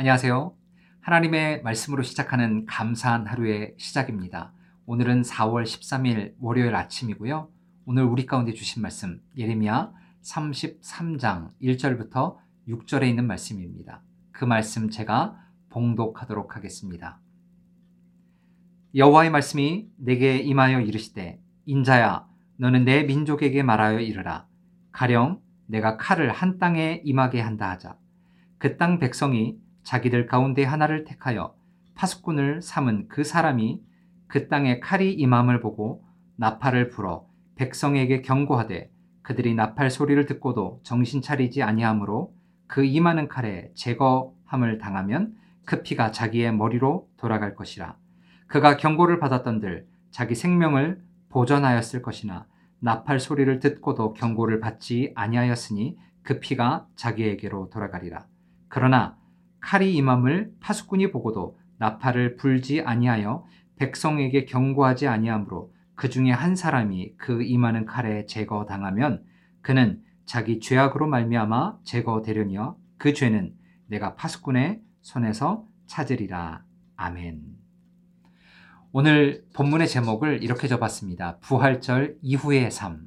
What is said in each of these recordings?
안녕하세요. 하나님의 말씀으로 시작하는 감사한 하루의 시작입니다. 오늘은 4월 13일 월요일 아침이고요. 오늘 우리 가운데 주신 말씀 예레미야 33장 1절부터 6절에 있는 말씀입니다. 그 말씀 제가 봉독하도록 하겠습니다. 여호와의 말씀이 내게 임하여 이르시되 인자야 너는 내 민족에게 말하여 이르라 가령 내가 칼을 한 땅에 임하게 한다 하자 그 땅 백성이 자기들 가운데 하나를 택하여 파수꾼을 삼은 그 사람이 그 땅에 칼이 임함을 보고 나팔을 불어 백성에게 경고하되 그들이 나팔 소리를 듣고도 정신 차리지 아니하므로 그 임하는 칼에 제거함을 당하면 그 피가 자기의 머리로 돌아갈 것이라. 그가 경고를 받았던들 자기 생명을 보전하였을 것이나 나팔 소리를 듣고도 경고를 받지 아니하였으니 그 피가 자기에게로 돌아가리라. 그러나 칼이 임함을 파수꾼이 보고도 나팔을 불지 아니하여 백성에게 경고하지 아니하므로 그 중에 한 사람이 그 임하는 칼에 제거당하면 그는 자기 죄악으로 말미암아 제거되려니와 그 죄는 내가 파수꾼의 손에서 찾으리라. 아멘. 오늘 본문의 제목을 이렇게 접었습니다. 부활절 이후의 삶.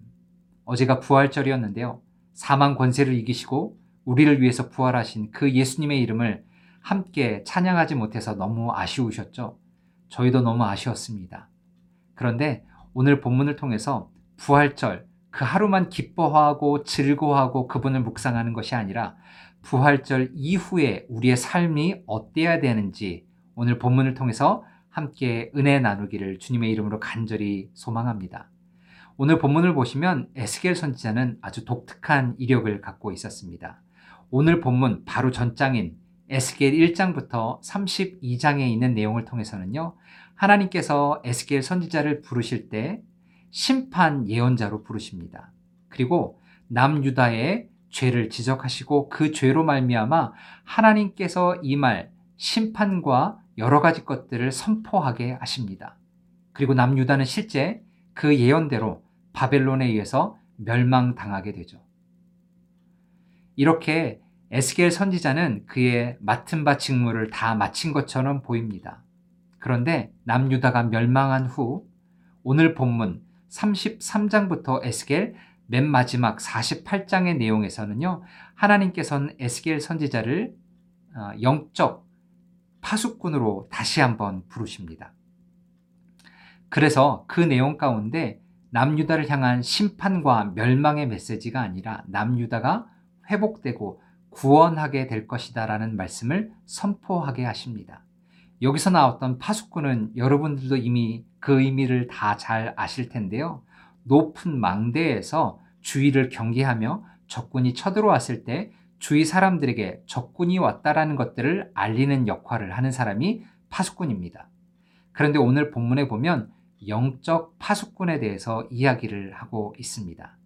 어제가 부활절이었는데요. 사망 권세를 이기시고 우리를 위해서 부활하신 그 예수님의 이름을 함께 찬양하지 못해서 너무 아쉬우셨죠? 저희도 너무 아쉬웠습니다. 그런데 오늘 본문을 통해서 부활절, 그 하루만 기뻐하고 즐거워하고 그분을 묵상하는 것이 아니라 부활절 이후에 우리의 삶이 어때야 되는지 오늘 본문을 통해서 함께 은혜 나누기를 주님의 이름으로 간절히 소망합니다. 오늘 본문을 보시면 에스겔 선지자는 아주 독특한 이력을 갖고 있었습니다. 오늘 본문 바로 전장인 에스겔 1장부터 32장에 있는 내용을 통해서는요. 하나님께서 에스겔 선지자를 부르실 때 심판 예언자로 부르십니다. 그리고 남유다의 죄를 지적하시고 그 죄로 말미암아 하나님께서 이 말 심판과 여러 가지 것들을 선포하게 하십니다. 그리고 남유다는 실제 그 예언대로 바벨론에 의해서 멸망당하게 되죠. 이렇게 에스겔 선지자는 그의 맡은 바 직무를 다 마친 것처럼 보입니다. 그런데 남유다가 멸망한 후 오늘 본문 33장부터 에스겔 맨 마지막 48장의 내용에서는요. 하나님께서는 에스겔 선지자를 어, 영적 파수꾼으로 다시 한번 부르십니다. 그래서 그 내용 가운데 남유다를 향한 심판과 멸망의 메시지가 아니라 남유다가 회복되고 구원하게 될 것이다 라는 말씀을 선포하게 하십니다. 여기서 나왔던 파수꾼은 여러분들도 이미 그 의미를 다 잘 아실 텐데요. 높은 망대에서 주위를 경계하며 적군이 쳐들어왔을 때 주위 사람들에게 적군이 왔다라는 것들을 알리는 역할을 하는 사람이 파수꾼입니다. 그런데 오늘 본문에 보면 영적 파수꾼에 대해서 이야기를 하고 있습니다.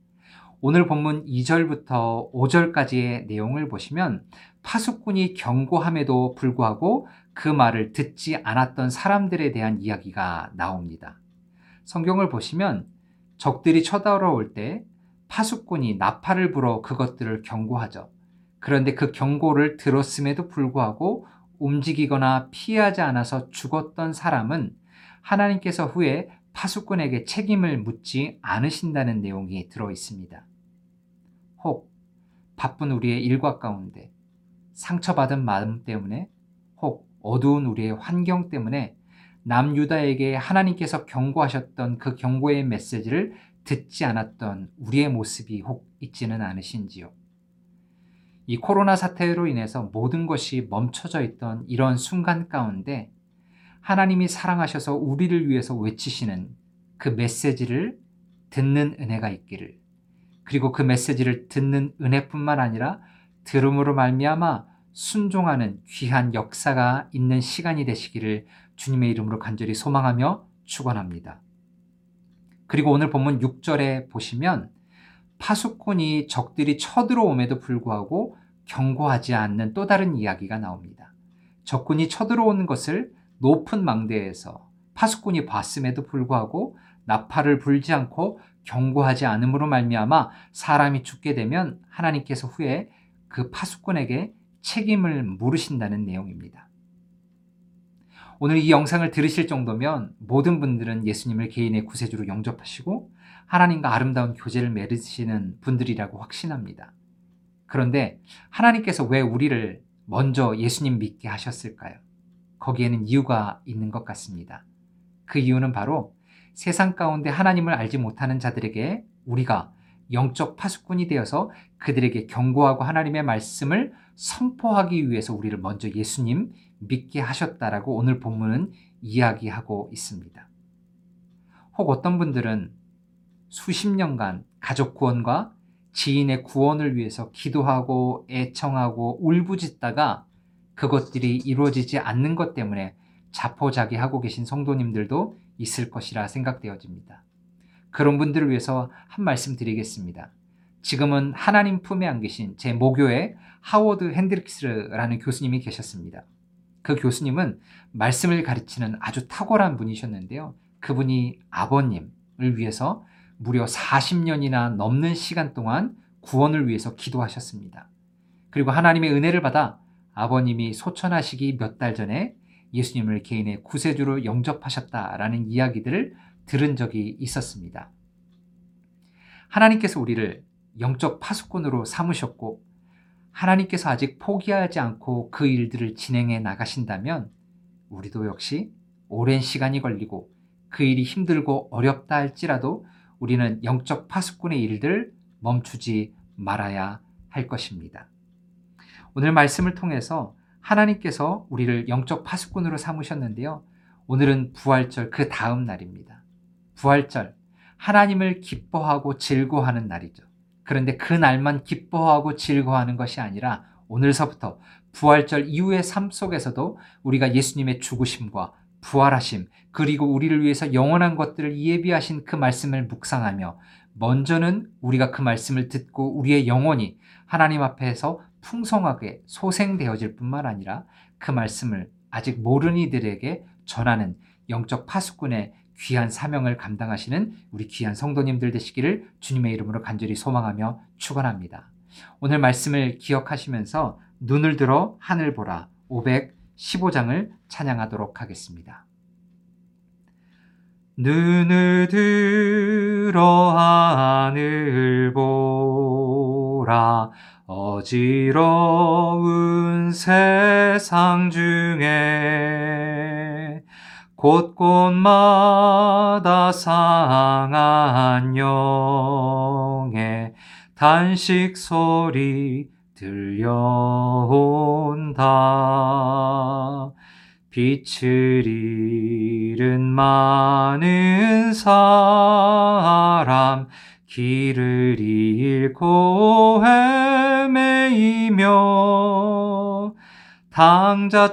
오늘 본문 2절부터 5절까지의 내용을 보시면 파수꾼이 경고함에도 불구하고 그 말을 듣지 않았던 사람들에 대한 이야기가 나옵니다. 성경을 보시면 적들이 쳐들어올 때 파수꾼이 나팔을 불어 그것들을 경고하죠. 그런데 그 경고를 들었음에도 불구하고 움직이거나 피하지 않아서 죽었던 사람은 하나님께서 후에 파수꾼에게 책임을 묻지 않으신다는 내용이 들어 있습니다. 혹 바쁜 우리의 일과 가운데 상처받은 마음 때문에 혹 어두운 우리의 환경 때문에 남유다에게 하나님께서 경고하셨던 그 경고의 메시지를 듣지 않았던 우리의 모습이 혹 있지는 않으신지요? 이 코로나 사태로 인해서 모든 것이 멈춰져 있던 이런 순간 가운데 하나님이 사랑하셔서 우리를 위해서 외치시는 그 메시지를 듣는 은혜가 있기를 그리고 그 메시지를 듣는 은혜뿐만 아니라 들음으로 말미암아 순종하는 귀한 역사가 있는 시간이 되시기를 주님의 이름으로 간절히 소망하며 축원합니다. 그리고 오늘 본문 6절에 보시면 파수꾼이 적들이 쳐들어옴에도 불구하고 경고하지 않는 또 다른 이야기가 나옵니다. 적군이 쳐들어오는 것을 높은 망대에서 파수꾼이 봤음에도 불구하고 나팔을 불지 않고 경고하지 않음으로 말미암아 사람이 죽게 되면 하나님께서 후에 그 파수꾼에게 책임을 물으신다는 내용입니다. 오늘 이 영상을 들으실 정도면 모든 분들은 예수님을 개인의 구세주로 영접하시고 하나님과 아름다운 교제를 맺으시는 분들이라고 확신합니다. 그런데 하나님께서 왜 우리를 먼저 예수님 믿게 하셨을까요? 거기에는 이유가 있는 것 같습니다. 그 이유는 바로 세상 가운데 하나님을 알지 못하는 자들에게 우리가 영적 파수꾼이 되어서 그들에게 경고하고 하나님의 말씀을 선포하기 위해서 우리를 먼저 예수님 믿게 하셨다라고 오늘 본문은 이야기하고 있습니다. 혹 어떤 분들은 수십 년간 가족 구원과 지인의 구원을 위해서 기도하고 애청하고 울부짖다가 그것들이 이루어지지 않는 것 때문에 자포자기하고 계신 성도님들도 있을 것이라 생각되어집니다. 그런 분들을 위해서 한 말씀 드리겠습니다. 지금은 하나님 품에 안 계신 제 모교에 하워드 핸드릭스라는 교수님이 계셨습니다. 그 교수님은 말씀을 가르치는 아주 탁월한 분이셨는데요. 그분이 아버님을 위해서 무려 40년이나 넘는 시간 동안 구원을 위해서 기도하셨습니다. 그리고 하나님의 은혜를 받아 아버님이 소천하시기 몇 달 전에 예수님을 개인의 구세주로 영접하셨다라는 이야기들을 들은 적이 있었습니다. 하나님께서 우리를 영적 파수꾼으로 삼으셨고 하나님께서 아직 포기하지 않고 그 일들을 진행해 나가신다면 우리도 역시 오랜 시간이 걸리고 그 일이 힘들고 어렵다 할지라도 우리는 영적 파수꾼의 일들 멈추지 말아야 할 것입니다. 오늘 말씀을 통해서 하나님께서 우리를 영적 파수꾼으로 삼으셨는데요. 오늘은 부활절 그 다음 날입니다. 부활절, 하나님을 기뻐하고 즐거워하는 날이죠. 그런데 그 날만 기뻐하고 즐거워하는 것이 아니라 오늘서부터 부활절 이후의 삶 속에서도 우리가 예수님의 죽으심과 부활하심, 그리고 우리를 위해서 영원한 것들을 예비하신 그 말씀을 묵상하며 먼저는 우리가 그 말씀을 듣고 우리의 영혼이 하나님 앞에서 풍성하게 소생되어질 뿐만 아니라 그 말씀을 아직 모르는 이들에게 전하는 영적 파수꾼의 귀한 사명을 감당하시는 우리 귀한 성도님들 되시기를 주님의 이름으로 간절히 소망하며 축원합니다. 오늘 말씀을 기억하시면서 눈을 들어 하늘 보라 515장을 찬양하도록 하겠습니다. 눈을 들어 하늘 보라 어지러운 세상 중에 곳곳마다 상한 영의 단식 소리 들려온다. 빛을 잃은 많은 사람 길을 잃고 헤매이며 당자처럼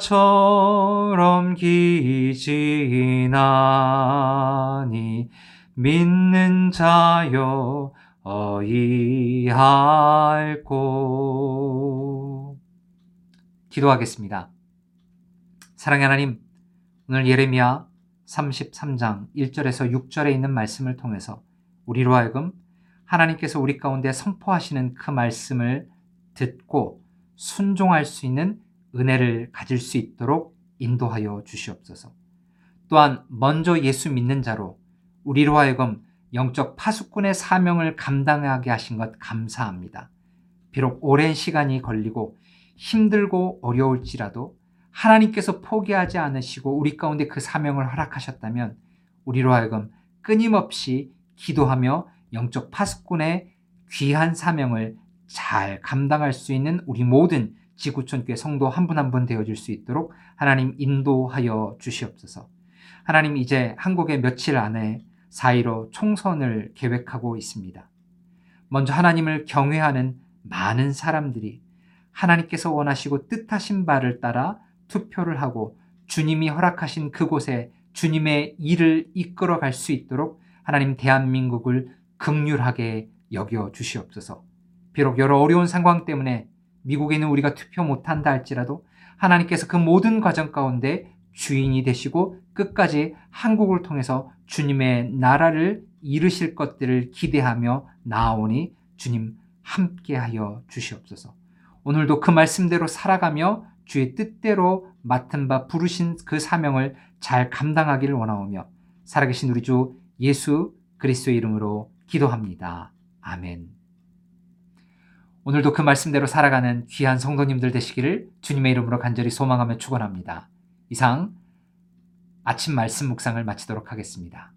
기지나니 믿는 자여 어이할고 기도하겠습니다. 사랑의 하나님, 오늘 예레미야 33장 1절에서 6절에 있는 말씀을 통해서 우리로 하여금 하나님께서 우리 가운데 선포하시는 그 말씀을 듣고 순종할 수 있는 은혜를 가질 수 있도록 인도하여 주시옵소서. 또한 먼저 예수 믿는 자로 우리로 하여금 영적 파수꾼의 사명을 감당하게 하신 것 감사합니다. 비록 오랜 시간이 걸리고 힘들고 어려울지라도 하나님께서 포기하지 않으시고 우리 가운데 그 사명을 허락하셨다면 우리로 하여금 끊임없이 기도하며 영적 파수꾼의 귀한 사명을 잘 감당할 수 있는 우리 모든 지구촌 교회 성도 한 분 한 분 되어줄 수 있도록 하나님 인도하여 주시옵소서. 하나님 이제 한국에 며칠 안에 4.15 총선을 계획하고 있습니다. 먼저 하나님을 경외하는 많은 사람들이 하나님께서 원하시고 뜻하신 바를 따라 투표를 하고 주님이 허락하신 그곳에 주님의 일을 이끌어 갈 수 있도록 하나님 대한민국을 극률하게 여겨 주시옵소서. 비록 여러 어려운 상황 때문에 미국에 있는 우리가 투표 못한다 할지라도 하나님께서 그 모든 과정 가운데 주인이 되시고 끝까지 한국을 통해서 주님의 나라를 이루실 것들을 기대하며 나아오니 주님 함께하여 주시옵소서. 오늘도 그 말씀대로 살아가며 주의 뜻대로 맡은 바 부르신 그 사명을 잘 감당하기를 원하오며 살아계신 우리 주 예수 그리스도의 이름으로 기도합니다. 아멘. 오늘도 그 말씀대로 살아가는 귀한 성도님들 되시기를 주님의 이름으로 간절히 소망하며 축원합니다. 이상 아침 말씀 묵상을 마치도록 하겠습니다.